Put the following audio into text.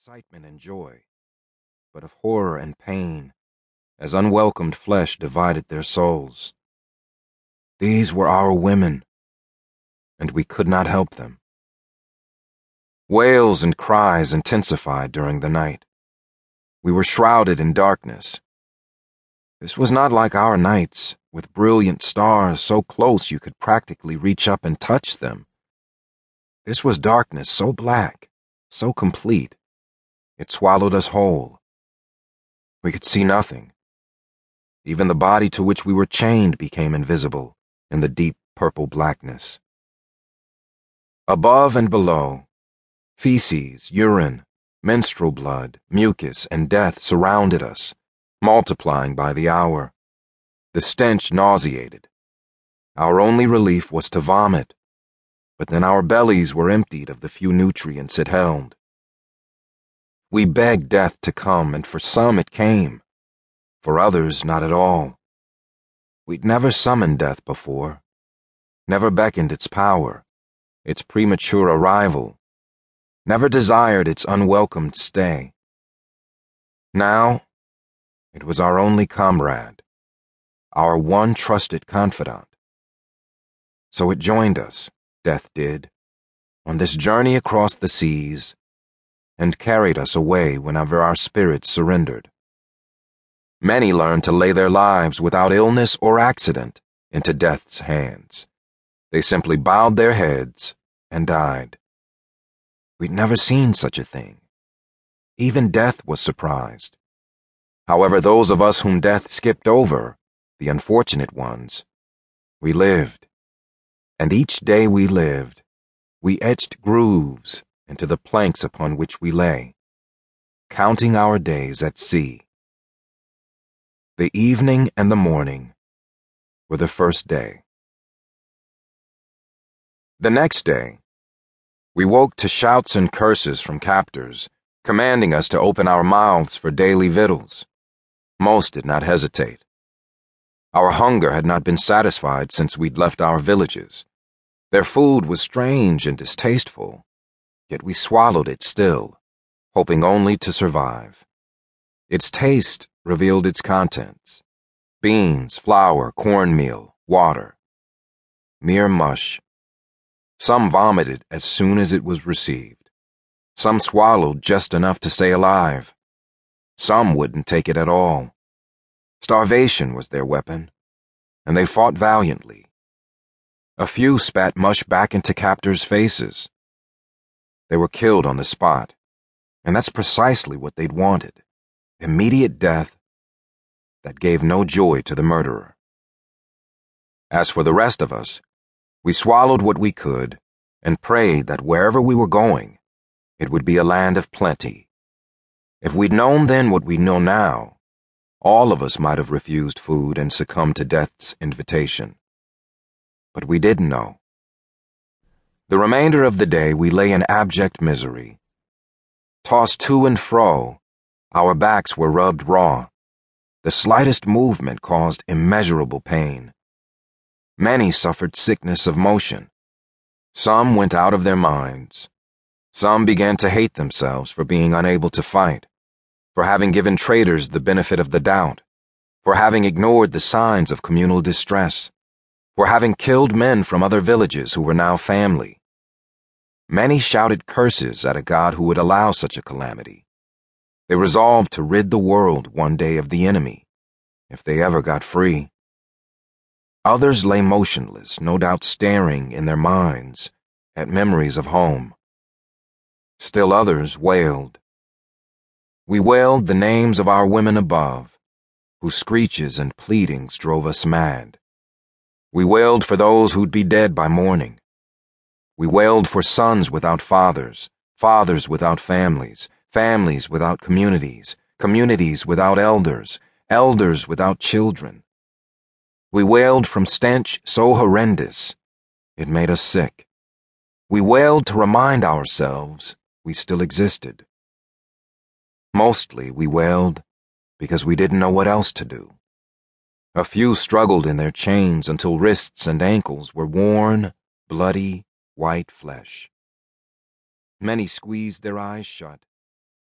excitement and joy, but of horror and pain, as unwelcomed flesh divided their souls. These were our women, and we could not help them. Wails and cries intensified during the night. We were shrouded in darkness. This was not like our nights, with brilliant stars so close you could practically reach up and touch them. This was darkness so black, so complete, it swallowed us whole. We could see nothing. Even the body to which we were chained became invisible in the deep purple blackness. Above and below, feces, urine, menstrual blood, mucus, and death surrounded us, multiplying by the hour. The stench nauseated. Our only relief was to vomit, but then our bellies were emptied of the few nutrients it held. We begged death to come, and for some it came. For others, not at all. We'd never summoned death before, never beckoned its power, its premature arrival, never desired its unwelcomed stay. Now, it was our only comrade, our one trusted confidant. So it joined us, death did, on this journey across the seas and carried us away whenever our spirits surrendered. Many learned to lay their lives without illness or accident into death's hands. They simply bowed their heads and died. We'd never seen such a thing. Even death was surprised. However, those of us whom death skipped over, the unfortunate ones, we lived. And each day we lived, we etched grooves into the planks upon which we lay, counting our days at sea. The evening and the morning were the first day. The next day, we woke to shouts and curses from captors, commanding us to open our mouths for daily victuals. Most did not hesitate. Our hunger had not been satisfied since we'd left our villages. Their food was strange and distasteful, yet we swallowed it still, hoping only to survive. Its taste revealed its contents beans, flour, cornmeal, water. Mere mush. Some vomited as soon as it was received. Some swallowed just enough to stay alive. Some wouldn't take it at all. Starvation was their weapon, and they fought valiantly. A few spat mush back into captors' faces they were killed on the spot. And that's precisely what they'd wanted immediate death that gave no joy to the murderer. As for the rest of us, we swallowed what we could and prayed that wherever we were going, it would be a land of plenty. If we'd known then what we know now, all of us might have refused food and succumbed to death's invitation. But we didn't know. The remainder of the day we lay in abject misery. Tossed to and fro, our backs were rubbed raw. The slightest movement caused immeasurable pain. Many suffered sickness of motion. Some went out of their minds. Some began to hate themselves for being unable to fight, for having given traitors the benefit of the doubt, for having ignored the signs of communal distress, for having killed men from other villages who were now family Many shouted curses at a God who would allow such a calamity. They resolved to rid the world one day of the enemy, if they ever got free. Others lay motionless, no doubt staring in their minds at memories of home. Still others wailed. We wailed the names of our women above, whose screeches and pleadings drove us mad. We wailed for those who'd be dead by morning we wailed for sons without fathers, fathers without families, families without communities, communities without elders, elders without children. We wailed from stench so horrendous, it made us sick. We wailed to remind ourselves we still existed. Mostly we wailed because we didn't know what else to do. A few struggled in their chains until wrists and ankles were worn, bloody, white flesh. Many squeezed their eyes shut